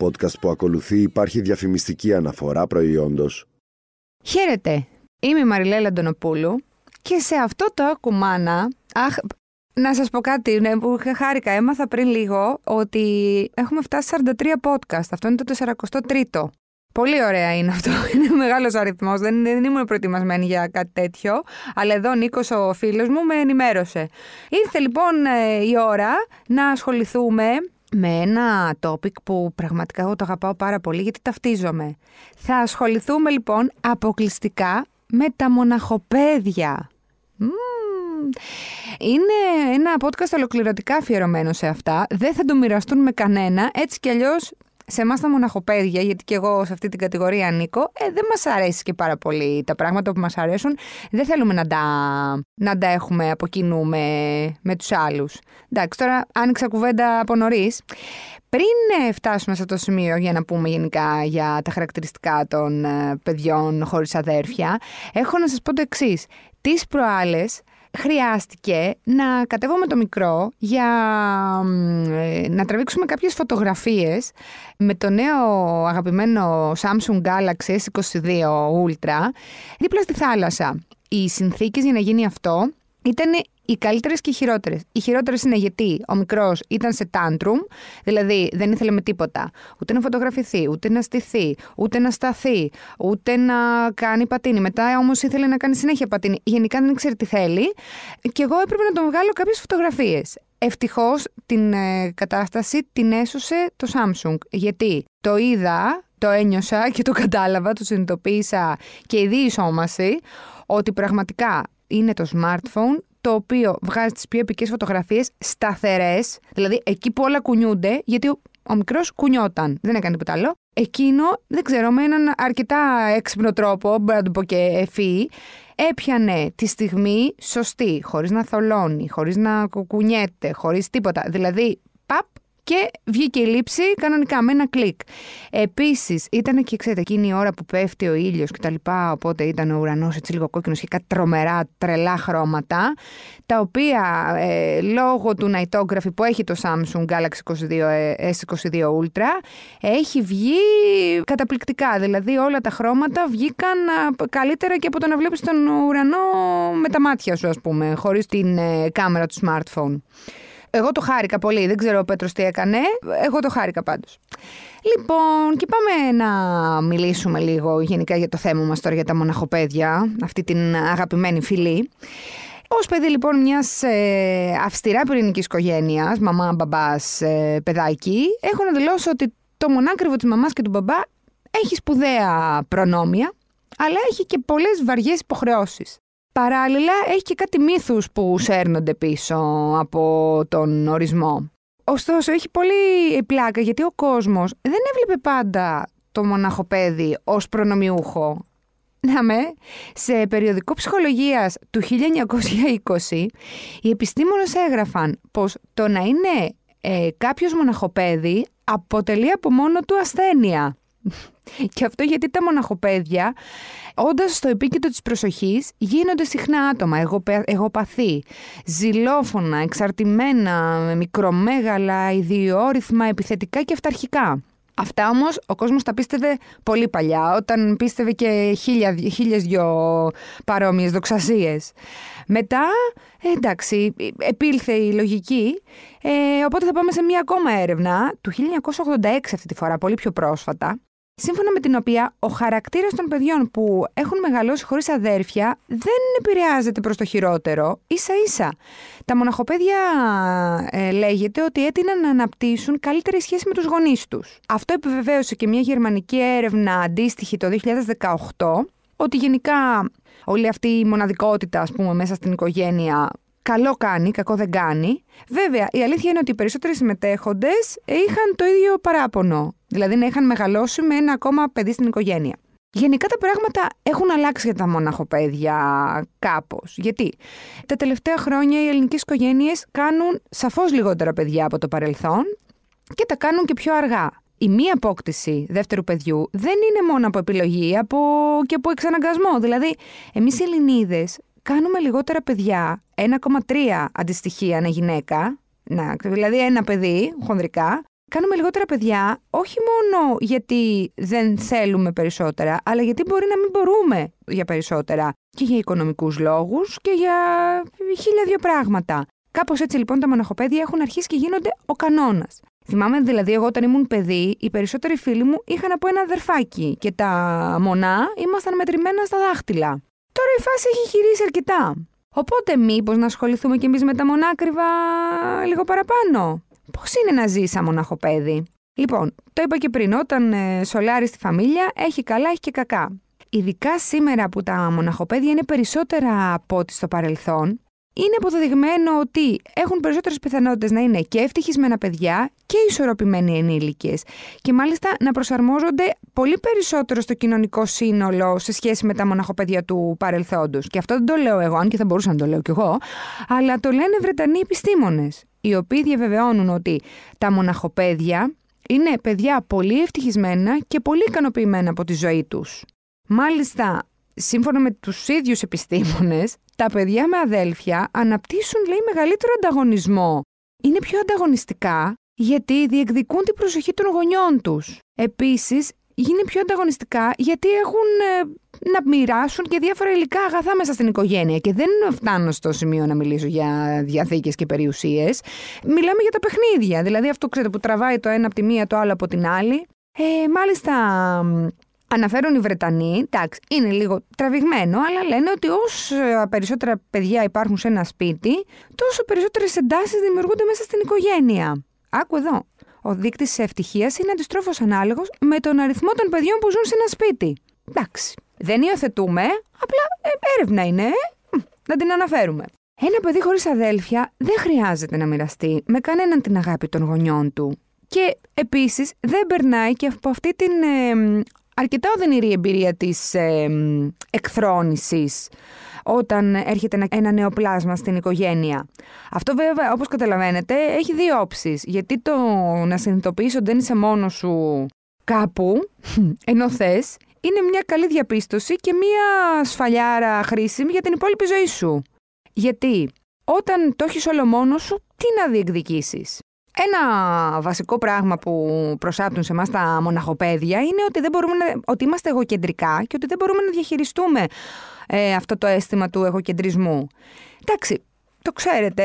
podcast που ακολουθεί υπάρχει διαφημιστική αναφορά προϊόντος. Χαίρετε, είμαι η Μαριλέλα Αντωνοπούλου και σε αυτό το ακουμάνα, αχ, να σας πω κάτι ναι, που χάρηκα, έμαθα πριν λίγο ότι έχουμε φτάσει 43 podcast, αυτό είναι το 43ο. Πολύ ωραία είναι αυτό. Είναι μεγάλος αριθμός. Δεν, δεν ήμουν προετοιμασμένη για κάτι τέτοιο. Αλλά εδώ ο Νίκος, ο φίλος μου, με ενημέρωσε. Ήρθε λοιπόν ε, η ώρα να ασχοληθούμε με ένα topic που πραγματικά εγώ το αγαπάω πάρα πολύ γιατί ταυτίζομαι. Θα ασχοληθούμε λοιπόν αποκλειστικά με τα μοναχοπέδια. Είναι ένα podcast ολοκληρωτικά αφιερωμένο σε αυτά. Δεν θα το μοιραστούν με κανένα. Έτσι κι αλλιώς σε εμάς τα μοναχοπέδια, γιατί και εγώ σε αυτή την κατηγορία ανήκω, ε, δεν μας αρέσει και πάρα πολύ τα πράγματα που μας αρέσουν. Δεν θέλουμε να τα, να τα έχουμε από κοινού με, με τους άλλους. Εντάξει, τώρα άνοιξα κουβέντα από νωρίς. Πριν ε, φτάσουμε σε αυτό το σημείο για να πούμε γενικά για τα χαρακτηριστικά των ε, παιδιών χωρίς αδέρφια, έχω να σας πω το εξής. Τις προάλλες χρειάστηκε να κατέβω με το μικρό για ε, να τραβήξουμε κάποιες φωτογραφίες με το νέο αγαπημένο Samsung Galaxy S22 Ultra δίπλα στη θάλασσα. Οι συνθήκες για να γίνει αυτό ήταν οι καλύτερες και οι χειρότερες. Οι χειρότερες είναι γιατί ο μικρός ήταν σε tantrum, δηλαδή δεν ήθελε με τίποτα ούτε να φωτογραφηθεί, ούτε να στηθεί, ούτε να σταθεί, ούτε να κάνει πατίνι. Μετά όμως ήθελε να κάνει συνέχεια πατίνι. Γενικά δεν ήξερε τι θέλει. Και εγώ έπρεπε να τον βγάλω κάποιες φωτογραφίες. Ευτυχώς την ε, κατάσταση την έσωσε το Samsung. Γιατί το είδα, το ένιωσα και το κατάλαβα, το συνειδητοποίησα και η διεισόμαση ότι πραγματικά είναι το smartphone το οποίο βγάζει τις πιο επικές φωτογραφίες σταθερές, δηλαδή εκεί που όλα κουνιούνται, γιατί ο, ο μικρός κουνιόταν, δεν έκανε τίποτα άλλο. Εκείνο, δεν ξέρω, με έναν αρκετά έξυπνο τρόπο, μπορώ να το πω και ευφύ, έπιανε τη στιγμή σωστή, χωρίς να θολώνει, χωρίς να κουνιέται, χωρίς τίποτα. Δηλαδή, παπ, και βγήκε η λήψη κανονικά με ένα κλικ. Επίσης, ήταν και ξέρετε, εκείνη η ώρα που πέφτει ο ήλιος κτλ. Οπότε ήταν ο ουρανός έτσι λίγο κόκκινος και κάτι τρομερά τρελά χρώματα. Τα οποία ε, λόγω του ναϊτόγραφη που έχει το Samsung Galaxy 22 ε, S22 Ultra έχει βγει καταπληκτικά. Δηλαδή όλα τα χρώματα βγήκαν καλύτερα και από το να βλέπεις τον ουρανό με τα μάτια σου, ας πούμε, χωρίς την ε, κάμερα του smartphone. Εγώ το χάρηκα πολύ. Δεν ξέρω ο Πέτρος τι έκανε. Εγώ το χάρηκα πάντως. Λοιπόν, και πάμε να μιλήσουμε λίγο γενικά για το θέμα μας τώρα για τα μοναχοπέδια, αυτή την αγαπημένη φιλή. Ω παιδί λοιπόν μιας ε, αυστηρά πυρηνικής οικογένειας, μαμά, μπαμπάς, ε, παιδάκι, έχω να δηλώσω ότι το μονάκριβο της μαμάς και του μπαμπά έχει σπουδαία προνόμια, αλλά έχει και πολλές βαριές υποχρεώσεις. Παράλληλα, έχει και κάτι μύθους που σέρνονται πίσω από τον ορισμό. Ωστόσο, έχει πολύ πλάκα γιατί ο κόσμος δεν έβλεπε πάντα το μοναχοπέδι ως προνομιούχο. Να με, σε περιοδικό ψυχολογίας του 1920, οι επιστήμονες έγραφαν πως το να είναι ε, κάποιος μοναχοπέδι αποτελεί από μόνο του ασθένεια. Και αυτό γιατί τα μοναχοπέδια, όντας στο επίκεντρο της προσοχής, γίνονται συχνά άτομα, εγωπαθή, ζηλόφωνα, εξαρτημένα, μικρομέγαλα, ιδιόρυθμα, επιθετικά και αυταρχικά. Αυτά όμως ο κόσμος τα πίστευε πολύ παλιά, όταν πίστευε και χίλια, χίλιες δυο παρόμοιες δοξασίες. Μετά, εντάξει, επήλθε η λογική, ε, οπότε θα πάμε σε μία ακόμα έρευνα του 1986 αυτή τη φορά, πολύ πιο πρόσφατα, σύμφωνα με την οποία ο χαρακτήρας των παιδιών που έχουν μεγαλώσει χωρίς αδέρφια δεν επηρεάζεται προς το χειρότερο, ίσα ίσα. Τα μοναχοπαίδια ε, λέγεται ότι έτειναν να αναπτύσσουν καλύτερη σχέση με τους γονείς τους. Αυτό επιβεβαίωσε και μια γερμανική έρευνα αντίστοιχη το 2018, ότι γενικά όλη αυτή η μοναδικότητα ας πούμε, μέσα στην οικογένεια καλό κάνει, κακό δεν κάνει. Βέβαια, η αλήθεια είναι ότι οι περισσότεροι συμμετέχοντες είχαν το ίδιο παράπονο. Δηλαδή να είχαν μεγαλώσει με ένα ακόμα παιδί στην οικογένεια. Γενικά τα πράγματα έχουν αλλάξει για τα μοναχοπαίδια κάπως. Γιατί τα τελευταία χρόνια οι ελληνικές οικογένειες κάνουν σαφώς λιγότερα παιδιά από το παρελθόν και τα κάνουν και πιο αργά. Η μία απόκτηση δεύτερου παιδιού δεν είναι μόνο από επιλογή, από και από εξαναγκασμό. Δηλαδή, εμείς οι Ελληνίδες κάνουμε λιγότερα παιδιά, 1,3 αντιστοιχεία ανά γυναίκα, να, δηλαδή ένα παιδί χονδρικά, κάνουμε λιγότερα παιδιά, όχι μόνο γιατί δεν θέλουμε περισσότερα, αλλά γιατί μπορεί να μην μπορούμε για περισσότερα. Και για οικονομικούς λόγους και για χίλια δύο πράγματα. Κάπως έτσι λοιπόν τα μοναχοπέδια έχουν αρχίσει και γίνονται ο κανόνας. Θυμάμαι δηλαδή, εγώ όταν ήμουν παιδί, οι περισσότεροι φίλοι μου είχαν από ένα αδερφάκι και τα μονά ήμασταν μετρημένα στα δάχτυλα. Τώρα η φάση έχει χειρίσει αρκετά. Οπότε, μήπως να ασχοληθούμε κι εμείς με τα μονάκριβα λίγο παραπάνω; Πώς είναι να ζει σαν μοναχοπέδι; Λοιπόν, το είπα και πριν, όταν ε, σολάρει στη φαμίλια, έχει καλά, έχει και κακά. Ειδικά σήμερα που τα μοναχοπέδια είναι περισσότερα από ό,τι στο παρελθόν, είναι αποδεδειγμένο ότι έχουν περισσότερες πιθανότητες να είναι και ευτυχισμένα παιδιά και ισορροπημένοι ενήλικες. Και μάλιστα να προσαρμόζονται πολύ περισσότερο στο κοινωνικό σύνολο σε σχέση με τα μοναχοπαίδια του παρελθόντος. Και αυτό δεν το λέω εγώ, αν και θα μπορούσα να το λέω κι εγώ, αλλά το λένε Βρετανοί επιστήμονες, οι οποίοι διαβεβαιώνουν ότι τα μοναχοπαίδια είναι παιδιά πολύ ευτυχισμένα και πολύ ικανοποιημένα από τη ζωή τους. Μάλιστα, σύμφωνα με τους ίδιους επιστήμονες, τα παιδιά με αδέλφια αναπτύσσουν, λέει, μεγαλύτερο ανταγωνισμό. Είναι πιο ανταγωνιστικά γιατί διεκδικούν την προσοχή των γονιών τους. Επίσης, είναι πιο ανταγωνιστικά γιατί έχουν ε, να μοιράσουν και διάφορα υλικά αγαθά μέσα στην οικογένεια. Και δεν φτάνω στο σημείο να μιλήσω για διαθήκες και περιουσίες. Μιλάμε για τα παιχνίδια. Δηλαδή αυτό ξέρετε που τραβάει το ένα από τη μία, το άλλο από την άλλη. Ε, μάλιστα, Αναφέρουν οι Βρετανοί, εντάξει, είναι λίγο τραβηγμένο, αλλά λένε ότι όσο περισσότερα παιδιά υπάρχουν σε ένα σπίτι, τόσο περισσότερες εντάσεις δημιουργούνται μέσα στην οικογένεια. Άκου εδώ. Ο δείκτης ευτυχίας είναι αντιστρόφως ανάλογος με τον αριθμό των παιδιών που ζουν σε ένα σπίτι. Εντάξει. Δεν υιοθετούμε, απλά ε, έρευνα είναι, ε. να την αναφέρουμε. Ένα παιδί χωρίς αδέλφια δεν χρειάζεται να μοιραστεί με κανέναν την αγάπη των γονιών του. Και επίσης δεν περνάει και από αυτή την ε, αρκετά οδυνηρή εμπειρία της ε, εκθρόνησης όταν έρχεται ένα νέο πλάσμα στην οικογένεια. Αυτό βέβαια, όπως καταλαβαίνετε, έχει δύο όψεις. Γιατί το να συνειδητοποιείς ότι δεν είσαι μόνος σου κάπου, ενώ θες, είναι μια καλή διαπίστωση και μια σφαλιάρα χρήσιμη για την υπόλοιπη ζωή σου. Γιατί όταν το έχεις όλο μόνος σου, τι να διεκδικήσεις; Ένα βασικό πράγμα που προσάπτουν σε εμάς τα μοναχοπαίδια είναι ότι, δεν μπορούμε να, ότι είμαστε εγωκεντρικά και ότι δεν μπορούμε να διαχειριστούμε ε, αυτό το αίσθημα του εγωκεντρισμού. Εντάξει, το ξέρετε,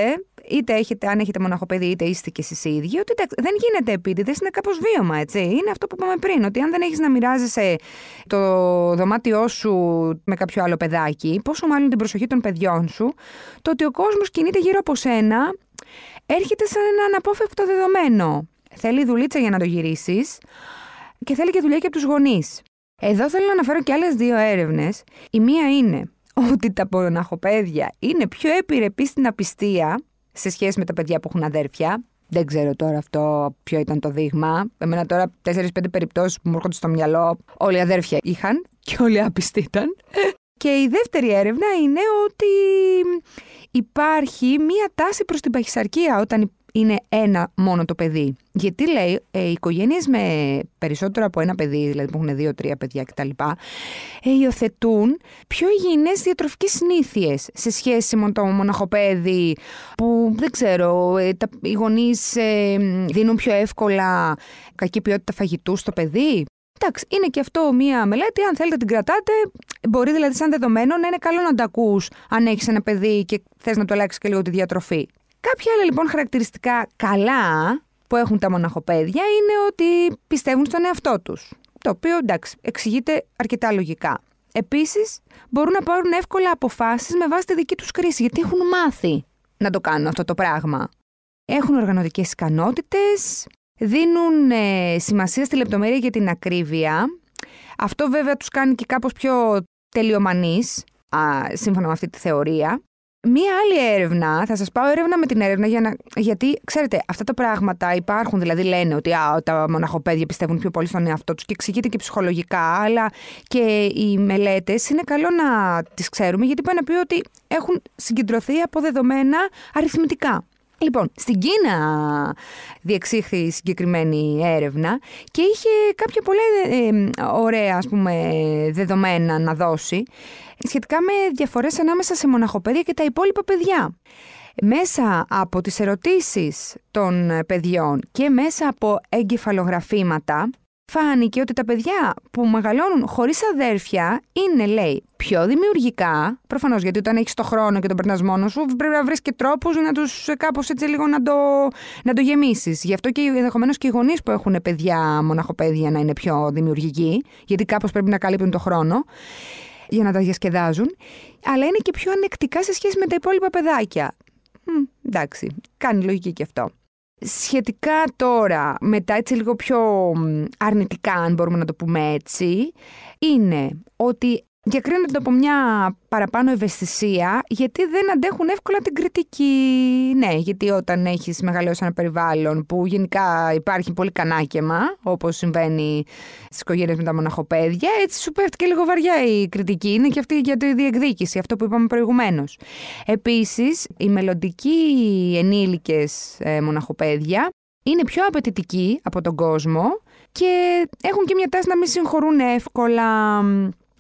είτε έχετε, αν έχετε μοναχοπαίδι, είτε είστε και εσείς οι ίδιοι, ότι δεν γίνεται επίτηδες, είναι κάπως βίωμα, έτσι. Είναι αυτό που είπαμε πριν, ότι αν δεν έχεις να μοιράζεσαι το δωμάτιό σου με κάποιο άλλο παιδάκι, πόσο μάλλον την προσοχή των παιδιών σου, το ότι ο κόσμος κινείται γύρω από σένα έρχεται σαν ένα αναπόφευκτο δεδομένο. Θέλει δουλίτσα για να το γυρίσεις και θέλει και δουλειά και από τους γονείς. Εδώ θέλω να αναφέρω και άλλες δύο έρευνες. Η μία είναι ότι τα ποροναχοπαίδια είναι πιο επιρρεπή στην απιστία σε σχέση με τα παιδιά που έχουν αδέρφια. Δεν ξέρω τώρα αυτό ποιο ήταν το δείγμα. Εμένα τώρα 4-5 περιπτώσεις που μου έρχονται στο μυαλό, όλοι οι αδέρφια είχαν και όλοι άπιστοι ήταν. Και η δεύτερη έρευνα είναι ότι υπάρχει μία τάση προς την παχυσαρκία όταν είναι ένα μόνο το παιδί. Γιατί λέει, ε, οι οικογένειες με περισσότερο από ένα παιδί, δηλαδή που έχουν δύο-τρία παιδιά κτλ., ε, υιοθετούν πιο υγιεινές διατροφικές συνήθειες σε σχέση με το μοναχοπέδι, που δεν ξέρω, ε, τα, οι γονείς ε, δίνουν πιο εύκολα κακή ποιότητα φαγητού στο παιδί. Εντάξει, είναι και αυτό μία μελέτη. Αν θέλετε την κρατάτε, μπορεί δηλαδή σαν δεδομένο να είναι καλό να τα ακούς αν έχεις ένα παιδί και θες να το αλλάξεις και λίγο τη διατροφή. Κάποια άλλα λοιπόν χαρακτηριστικά καλά που έχουν τα μοναχοπαίδια είναι ότι πιστεύουν στον εαυτό τους. Το οποίο εντάξει, εξηγείται αρκετά λογικά. Επίσης, μπορούν να πάρουν εύκολα αποφάσεις με βάση τη δική τους κρίση, γιατί έχουν μάθει να το κάνουν αυτό το πράγμα. Έχουν οργανωτικές ικανότητες, δίνουν ε, σημασία στη λεπτομέρεια για την ακρίβεια. Αυτό βέβαια τους κάνει και κάπως πιο τελειομανείς, α, σύμφωνα με αυτή τη θεωρία. Μία άλλη έρευνα, θα σας πάω έρευνα με την έρευνα για να, γιατί ξέρετε αυτά τα πράγματα υπάρχουν, δηλαδή λένε ότι α, τα μοναχοπαίδια πιστεύουν πιο πολύ στον εαυτό τους και εξηγείται και ψυχολογικά, αλλά και οι μελέτες είναι καλό να τις ξέρουμε γιατί πάνε να πει ότι έχουν συγκεντρωθεί από δεδομένα αριθμητικά. Λοιπόν, στην Κίνα διεξήχθη συγκεκριμένη έρευνα και είχε κάποια πολλά ε, ωραία ας πούμε, δεδομένα να δώσει σχετικά με διαφορές ανάμεσα σε μοναχοπαίδια και τα υπόλοιπα παιδιά. μέσα από τις ερωτήσεις των παιδιών και μέσα από εγκεφαλογραφήματα φάνηκε ότι τα παιδιά που μεγαλώνουν χωρίς αδέρφια είναι, λέει, πιο δημιουργικά. Προφανώς γιατί όταν έχεις το χρόνο και τον περνάς μόνος σου, πρέπει να βρεις και τρόπους να τους κάπως έτσι λίγο να το, να το γεμίσεις. Γι' αυτό και ενδεχομένως και οι γονείς που έχουν παιδιά, μοναχοπαίδια, να είναι πιο δημιουργικοί, γιατί κάπως πρέπει να καλύπτουν το χρόνο για να τα διασκεδάζουν, αλλά είναι και πιο ανεκτικά σε σχέση με τα υπόλοιπα παιδάκια. Μ, εντάξει, κάνει λογική και αυτό. Σχετικά τώρα, μετά έτσι λίγο πιο αρνητικά, αν μπορούμε να το πούμε έτσι, είναι ότι διακρίνονται από μια παραπάνω ευαισθησία γιατί δεν αντέχουν εύκολα την κριτική. Ναι, γιατί όταν έχεις μεγαλώσει ένα περιβάλλον που γενικά υπάρχει πολύ κανάκεμα, όπως συμβαίνει στις οικογένειες με τα μοναχοπαίδια, έτσι σου πέφτει και λίγο βαριά η κριτική. Είναι και αυτή για τη διεκδίκηση, αυτό που είπαμε προηγουμένως. Επίσης, οι μελλοντικοί ενήλικες ε, μοναχοπαίδια είναι πιο απαιτητικοί από τον κόσμο και έχουν και μια τάση να μην συγχωρούν εύκολα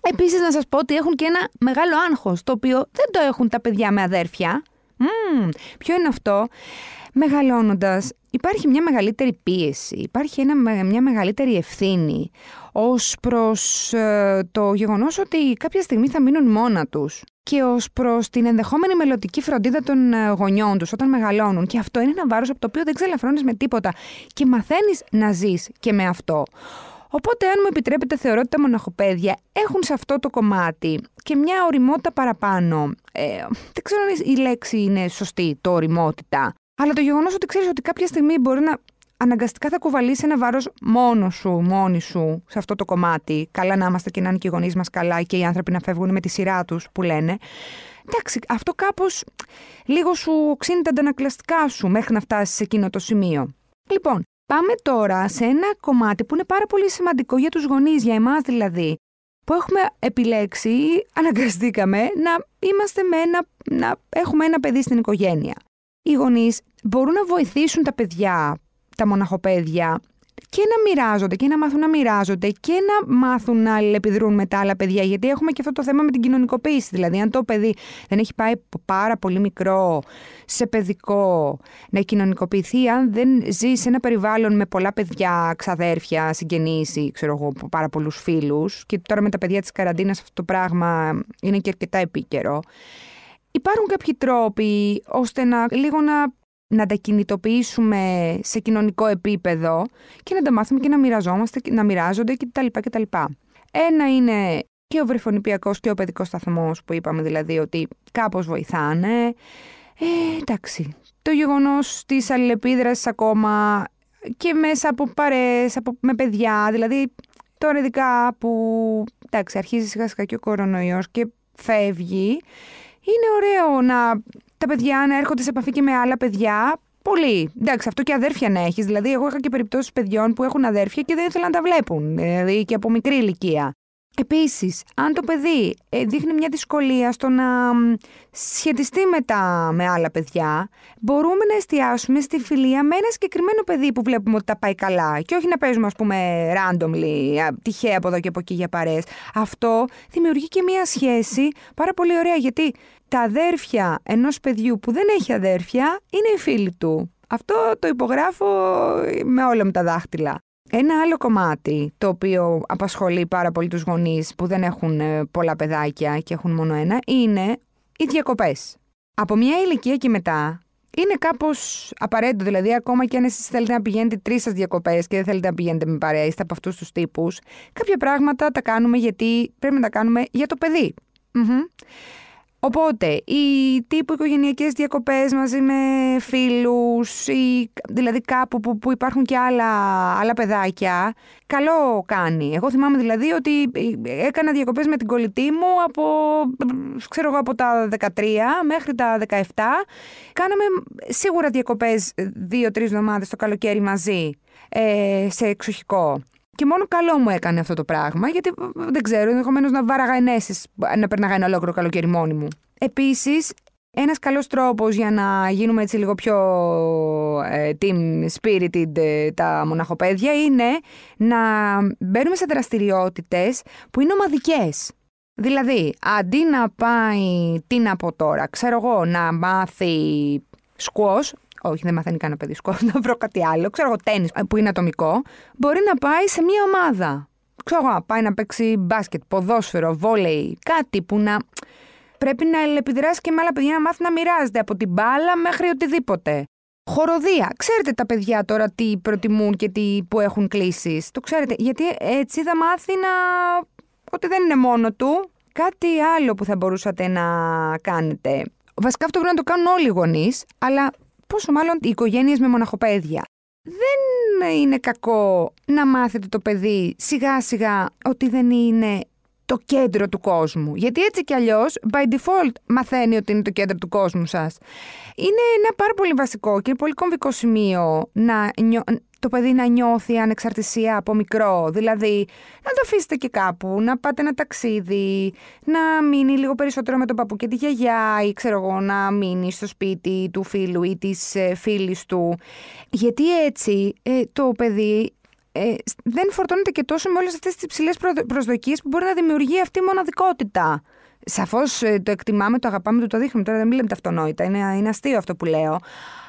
Επίσης να σας πω ότι έχουν και ένα μεγάλο άγχος, το οποίο δεν το έχουν τα παιδιά με αδέρφια. Mm, ποιο είναι αυτό; Μεγαλώνοντας υπάρχει μια μεγαλύτερη πίεση, υπάρχει ένα, μια μεγαλύτερη ευθύνη ως προς ε, το γεγονός ότι κάποια στιγμή θα μείνουν μόνα τους και ως προς την ενδεχόμενη μελλοντική φροντίδα των ε, γονιών τους όταν μεγαλώνουν και αυτό είναι ένα βάρος από το οποίο δεν ξελαφρώνεις με τίποτα και μαθαίνεις να ζεις και με αυτό. Οπότε, αν μου επιτρέπετε, θεωρώ ότι τα μοναχοπαίδια έχουν σε αυτό το κομμάτι και μια οριμότητα παραπάνω. Ε, δεν ξέρω αν η λέξη είναι σωστή, το οριμότητα. Αλλά το γεγονός ότι ξέρεις ότι κάποια στιγμή μπορεί να αναγκαστικά θα κουβαλήσει ένα βάρος μόνος σου, μόνη σου, σε αυτό το κομμάτι. Καλά να είμαστε και να είναι και οι γονείς μας καλά και οι άνθρωποι να φεύγουν με τη σειρά τους, που λένε. Εντάξει, αυτό κάπως λίγο σου ξύνει τα αντανακλαστικά σου μέχρι να φτάσεις σε εκείνο το σημείο. Λοιπόν, Πάμε τώρα σε ένα κομμάτι που είναι πάρα πολύ σημαντικό για τους γονείς, για εμάς δηλαδή, που έχουμε επιλέξει ή αναγκαστήκαμε να είμαστε με ένα, να έχουμε ένα παιδί στην οικογένεια. Οι γονείς μπορούν να βοηθήσουν τα παιδιά, τα μοναχοπαίδια, και να μοιράζονται και να μάθουν να μοιράζονται και να μάθουν να αλληλεπιδρούν με τα άλλα παιδιά. Γιατί έχουμε και αυτό το θέμα με την κοινωνικοποίηση. Δηλαδή, αν το παιδί δεν έχει πάει πάρα πολύ μικρό σε παιδικό να κοινωνικοποιηθεί, αν δεν ζει σε ένα περιβάλλον με πολλά παιδιά, ξαδέρφια, συγγενείς ή ξέρω εγώ, πάρα πολλούς φίλους. Και τώρα με τα παιδιά της καραντίνας αυτό το πράγμα είναι και αρκετά επίκαιρο. Υπάρχουν κάποιοι τρόποι ώστε να λίγο να να τα κινητοποιήσουμε σε κοινωνικό επίπεδο και να τα μάθουμε και να μοιραζόμαστε, να μοιράζονται κτλ. κτλ. Ένα είναι και ο βρεφονιπιακός και ο παιδικός σταθμός που είπαμε δηλαδή ότι κάπως βοηθάνε. Ε, εντάξει, το γεγονός της αλληλεπίδρασης ακόμα και μέσα από παρέες, από, με παιδιά, δηλαδή τώρα ειδικά που εντάξει, αρχίζει σιγά σιγά και ο κορονοϊός και φεύγει, είναι ωραίο να τα παιδιά να έρχονται σε επαφή και με άλλα παιδιά. Πολύ. Εντάξει, αυτό και αδέρφια να έχεις. Δηλαδή, εγώ είχα και περιπτώσεις παιδιών που έχουν αδέρφια και δεν ήθελαν να τα βλέπουν. Δηλαδή, και από μικρή ηλικία. Επίσης, αν το παιδί ε, δείχνει μια δυσκολία στο να σχετιστεί με, με άλλα παιδιά, μπορούμε να εστιάσουμε στη φιλία με ένα συγκεκριμένο παιδί που βλέπουμε ότι τα πάει καλά. Και όχι να παίζουμε, ας πούμε, randomly, τυχαία από εδώ και από εκεί για παρέ. Αυτό δημιουργεί και μια σχέση πάρα πολύ ωραία γιατί τα αδέρφια ενός παιδιού που δεν έχει αδέρφια είναι οι φίλοι του. Αυτό το υπογράφω με όλα μου τα δάχτυλα. Ένα άλλο κομμάτι το οποίο απασχολεί πάρα πολύ τους γονείς που δεν έχουν ε, πολλά παιδάκια και έχουν μόνο ένα είναι οι διακοπές. Από μια ηλικία και μετά είναι κάπως απαραίτητο. Δηλαδή, ακόμα και αν εσείς θέλετε να πηγαίνετε τρεις σας διακοπές και δεν θέλετε να πηγαίνετε με παρέα, είστε από αυτούς τους τύπους, κάποια πράγματα τα κάνουμε γιατί πρέπει να τα κάνουμε για το παιδί. Οπότε, οι τύπου οικογενειακές διακοπές μαζί με φίλους ή δηλαδή κάπου που, που υπάρχουν και άλλα, άλλα παιδάκια, καλό κάνει. Εγώ θυμάμαι δηλαδή ότι έκανα διακοπές με την κολλητή μου από, ξέρω εγώ, από τα 13 μέχρι τα 17. Κάναμε σίγουρα διακοπές δύο-τρεις εβδομάδες το καλοκαίρι μαζί ε, σε εξοχικό. Και μόνο καλό μου έκανε αυτό το πράγμα, γιατί δεν ξέρω, ενδεχομένως να βάραγα ενέσεις, να περνάγα ένα ολόκληρο καλοκαίρι μόνη μου. Επίσης, ένας καλός τρόπος για να γίνουμε έτσι λίγο πιο ε, team spirited ε, τα μοναχοπαίδια είναι να μπαίνουμε σε δραστηριότητες που είναι ομαδικές. Δηλαδή, αντί να πάει, τι να πω τώρα, ξέρω εγώ, να μάθει σκουός, όχι δεν μαθαίνει κανένα παιδί σκουός, να βρω κάτι άλλο, ξέρω εγώ τέννις που είναι ατομικό, μπορεί να πάει σε μια ομάδα. Ξέρω εγώ, πάει να παίξει μπάσκετ, ποδόσφαιρο, βόλεϊ, κάτι που να... Πρέπει να επιδράσει και με άλλα παιδιά να μάθει να μοιράζεται από την μπάλα μέχρι οτιδήποτε. Χοροδία. Ξέρετε τα παιδιά τώρα τι προτιμούν και τι που έχουν κλήσεις. Το ξέρετε. Γιατί έτσι θα μάθει να. ότι δεν είναι μόνο του. Κάτι άλλο που θα μπορούσατε να κάνετε. Βασικά αυτό πρέπει να το κάνουν όλοι οι γονείς, αλλά πόσο μάλλον οι οικογένειες με μοναχοπαίδια. Δεν είναι κακό να μάθετε το παιδί σιγά σιγά ότι δεν είναι το κέντρο του κόσμου. Γιατί έτσι κι αλλιώς, by default, μαθαίνει ότι είναι το κέντρο του κόσμου σας. Είναι ένα πάρα πολύ βασικό και πολύ κομβικό σημείο να το παιδί να νιώθει ανεξαρτησία από μικρό. Δηλαδή, να το αφήσετε και κάπου, να πάτε ένα ταξίδι, να μείνει λίγο περισσότερο με τον παππού και τη γιαγιά ή ξέρω εγώ, να μείνει στο σπίτι του φίλου ή της ε, φίλης του. Γιατί έτσι ε, το παιδί ε, δεν φορτώνεται και τόσο με όλες αυτές τις υψηλές προσδοκίες που μπορεί να δημιουργεί αυτή η μοναδικότητα. Σαφώς ε, το εκτιμάμε, το αγαπάμε, το, το δείχνουμε. Τώρα δεν μιλάμε τα αυτονόητα. Είναι, είναι αστείο αυτό που λέω.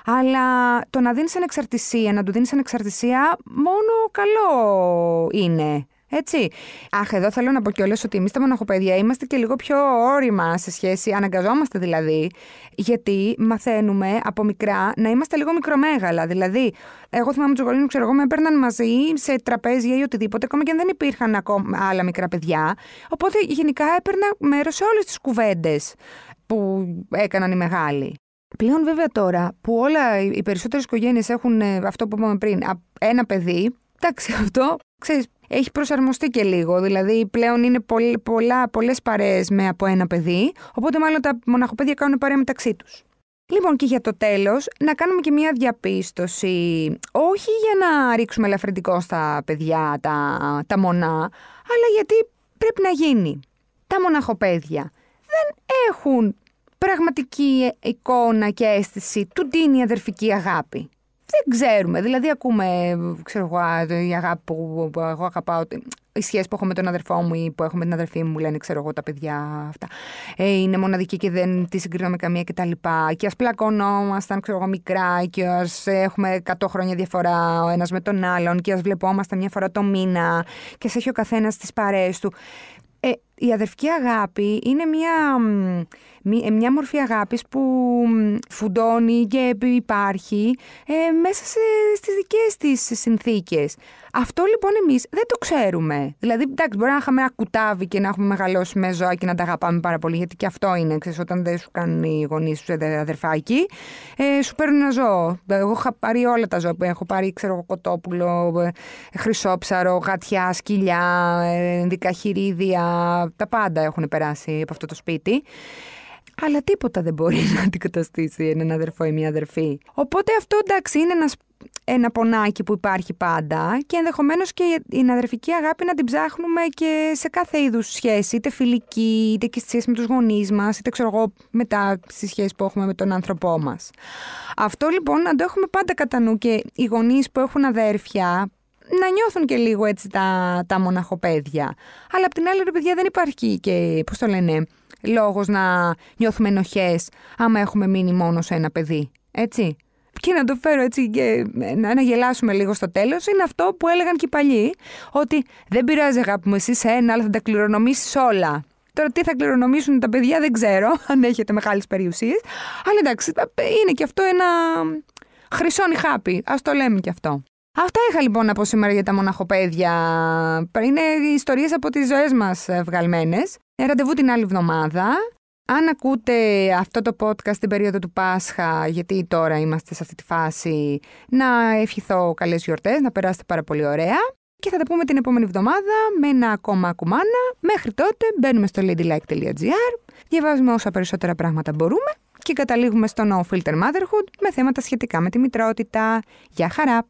Αλλά το να δίνεις ανεξαρτησία, να του δίνεις ανεξαρτησία, μόνο καλό είναι. Έτσι. Αχ, εδώ θέλω να πω κιόλας ότι εμείς τα μοναχοπαίδια είμαστε και λίγο πιο όρημα σε σχέση, αναγκαζόμαστε δηλαδή, γιατί μαθαίνουμε από μικρά να είμαστε λίγο μικρομέγαλα. Δηλαδή, εγώ θυμάμαι τους γονείς μου, ξέρω εγώ, με έπαιρναν μαζί σε τραπέζια ή οτιδήποτε, ακόμα και αν δεν υπήρχαν ακόμα άλλα μικρά παιδιά. Οπότε γενικά έπαιρνα μέρος σε όλες τις κουβέντες που έκαναν οι μεγάλοι. Πλέον βέβαια τώρα που όλα οι περισσότερες οικογένειες έχουν ε, αυτό που είπαμε πριν, ένα παιδί, εντάξει αυτό, ξέρεις, έχει προσαρμοστεί και λίγο. Δηλαδή πλέον είναι πολλ, πολλά, πολλές παρέες με από ένα παιδί, οπότε μάλλον τα μοναχοπαίδια κάνουν παρέα μεταξύ τους. Λοιπόν, και για το τέλος, να κάνουμε και μία διαπίστωση, όχι για να ρίξουμε ελαφρυντικό στα παιδιά, τα, τα μονά, αλλά γιατί πρέπει να γίνει. Τα μοναχοπαίδια δεν έχουν πραγματική εικόνα και αίσθηση του τι είναι η αδερφική αγάπη. Δεν ξέρουμε. Δηλαδή, ακούμε, ξέρω εγώ, η αγάπη που εγώ αγαπάω. Οι σχέσεις που έχω με τον αδερφό μου ή που έχω με την αδερφή μου, λένε, ξέρω εγώ, τα παιδιά αυτά. Ε, είναι μοναδική και δεν τη συγκρίνω με καμία κτλ. Και ας πλακωνόμασταν, ξέρω εγώ, μικρά και ας έχουμε 100 χρόνια διαφορά ο ένας με τον άλλον και ας βλεπόμασταν μια φορά το μήνα και σε έχει ο καθένας τις παρέες του. Ε, η αδερφική αγάπη είναι μια, μια μορφή αγάπης που φουντώνει και υπάρχει ε, μέσα σε, στις δικές της συνθήκες. Αυτό λοιπόν εμείς δεν το ξέρουμε. Δηλαδή, εντάξει, μπορεί να είχαμε ένα κουτάβι και να έχουμε μεγαλώσει με ζώα και να τα αγαπάμε πάρα πολύ, γιατί και αυτό είναι, ξέρεις, όταν δεν σου κάνουν οι γονείς σου αδερφάκι, ε, σου παίρνουν ένα ζώο. Εγώ έχω πάρει όλα τα ζώα που έχω πάρει, ξέρω, κοτόπουλο, ε, χρυσόψαρο, γατιά, σκυλιά, ε, δικαχειρίδια, τα πάντα έχουν περάσει από αυτό το σπίτι. Αλλά τίποτα δεν μπορεί να αντικαταστήσει έναν αδερφό ή μια αδερφή. Οπότε αυτό εντάξει είναι ένας, ένα πονάκι που υπάρχει πάντα και ενδεχομένως και η αδερφική αγάπη να την ψάχνουμε και σε κάθε είδους σχέση, είτε φιλική, είτε και στη σχέση με τους γονείς μας, είτε ξέρω εγώ μετά στη σχέση που έχουμε με τον άνθρωπό μας. Αυτό λοιπόν να το έχουμε πάντα κατά νου και οι γονείς που έχουν αδέρφια, να νιώθουν και λίγο έτσι τα, τα μοναχοπαίδια. Αλλά απ' την άλλη, ρε παιδιά, δεν υπάρχει και, πώς το λένε, λόγος να νιώθουμε ενοχές άμα έχουμε μείνει μόνο σε ένα παιδί. Έτσι. Και να το φέρω έτσι και να, γελάσουμε λίγο στο τέλος, είναι αυτό που έλεγαν και οι παλιοί, ότι δεν πειράζει αγάπη μου εσύ σε ένα, αλλά θα τα κληρονομήσεις όλα. Τώρα τι θα κληρονομήσουν τα παιδιά δεν ξέρω, αν έχετε μεγάλες περιουσίες. Αλλά εντάξει, είναι και αυτό ένα χρυσό νυχάπι. Ας το λέμε και αυτό. Αυτά είχα λοιπόν από σήμερα για τα μοναχοπαίδια. Είναι ιστορίες από τις ζωές μας ε, βγαλμένες. Ε, ραντεβού την άλλη εβδομάδα. Αν ακούτε αυτό το podcast την περίοδο του Πάσχα, γιατί τώρα είμαστε σε αυτή τη φάση, να ευχηθώ καλές γιορτές, να περάσετε πάρα πολύ ωραία. Και θα τα πούμε την επόμενη εβδομάδα με ένα ακόμα κουμάνα. Μέχρι τότε μπαίνουμε στο ladylike.gr, διαβάζουμε όσα περισσότερα πράγματα μπορούμε και καταλήγουμε στο No Filter Motherhood με θέματα σχετικά με τη μητρότητα. Γεια χαρά!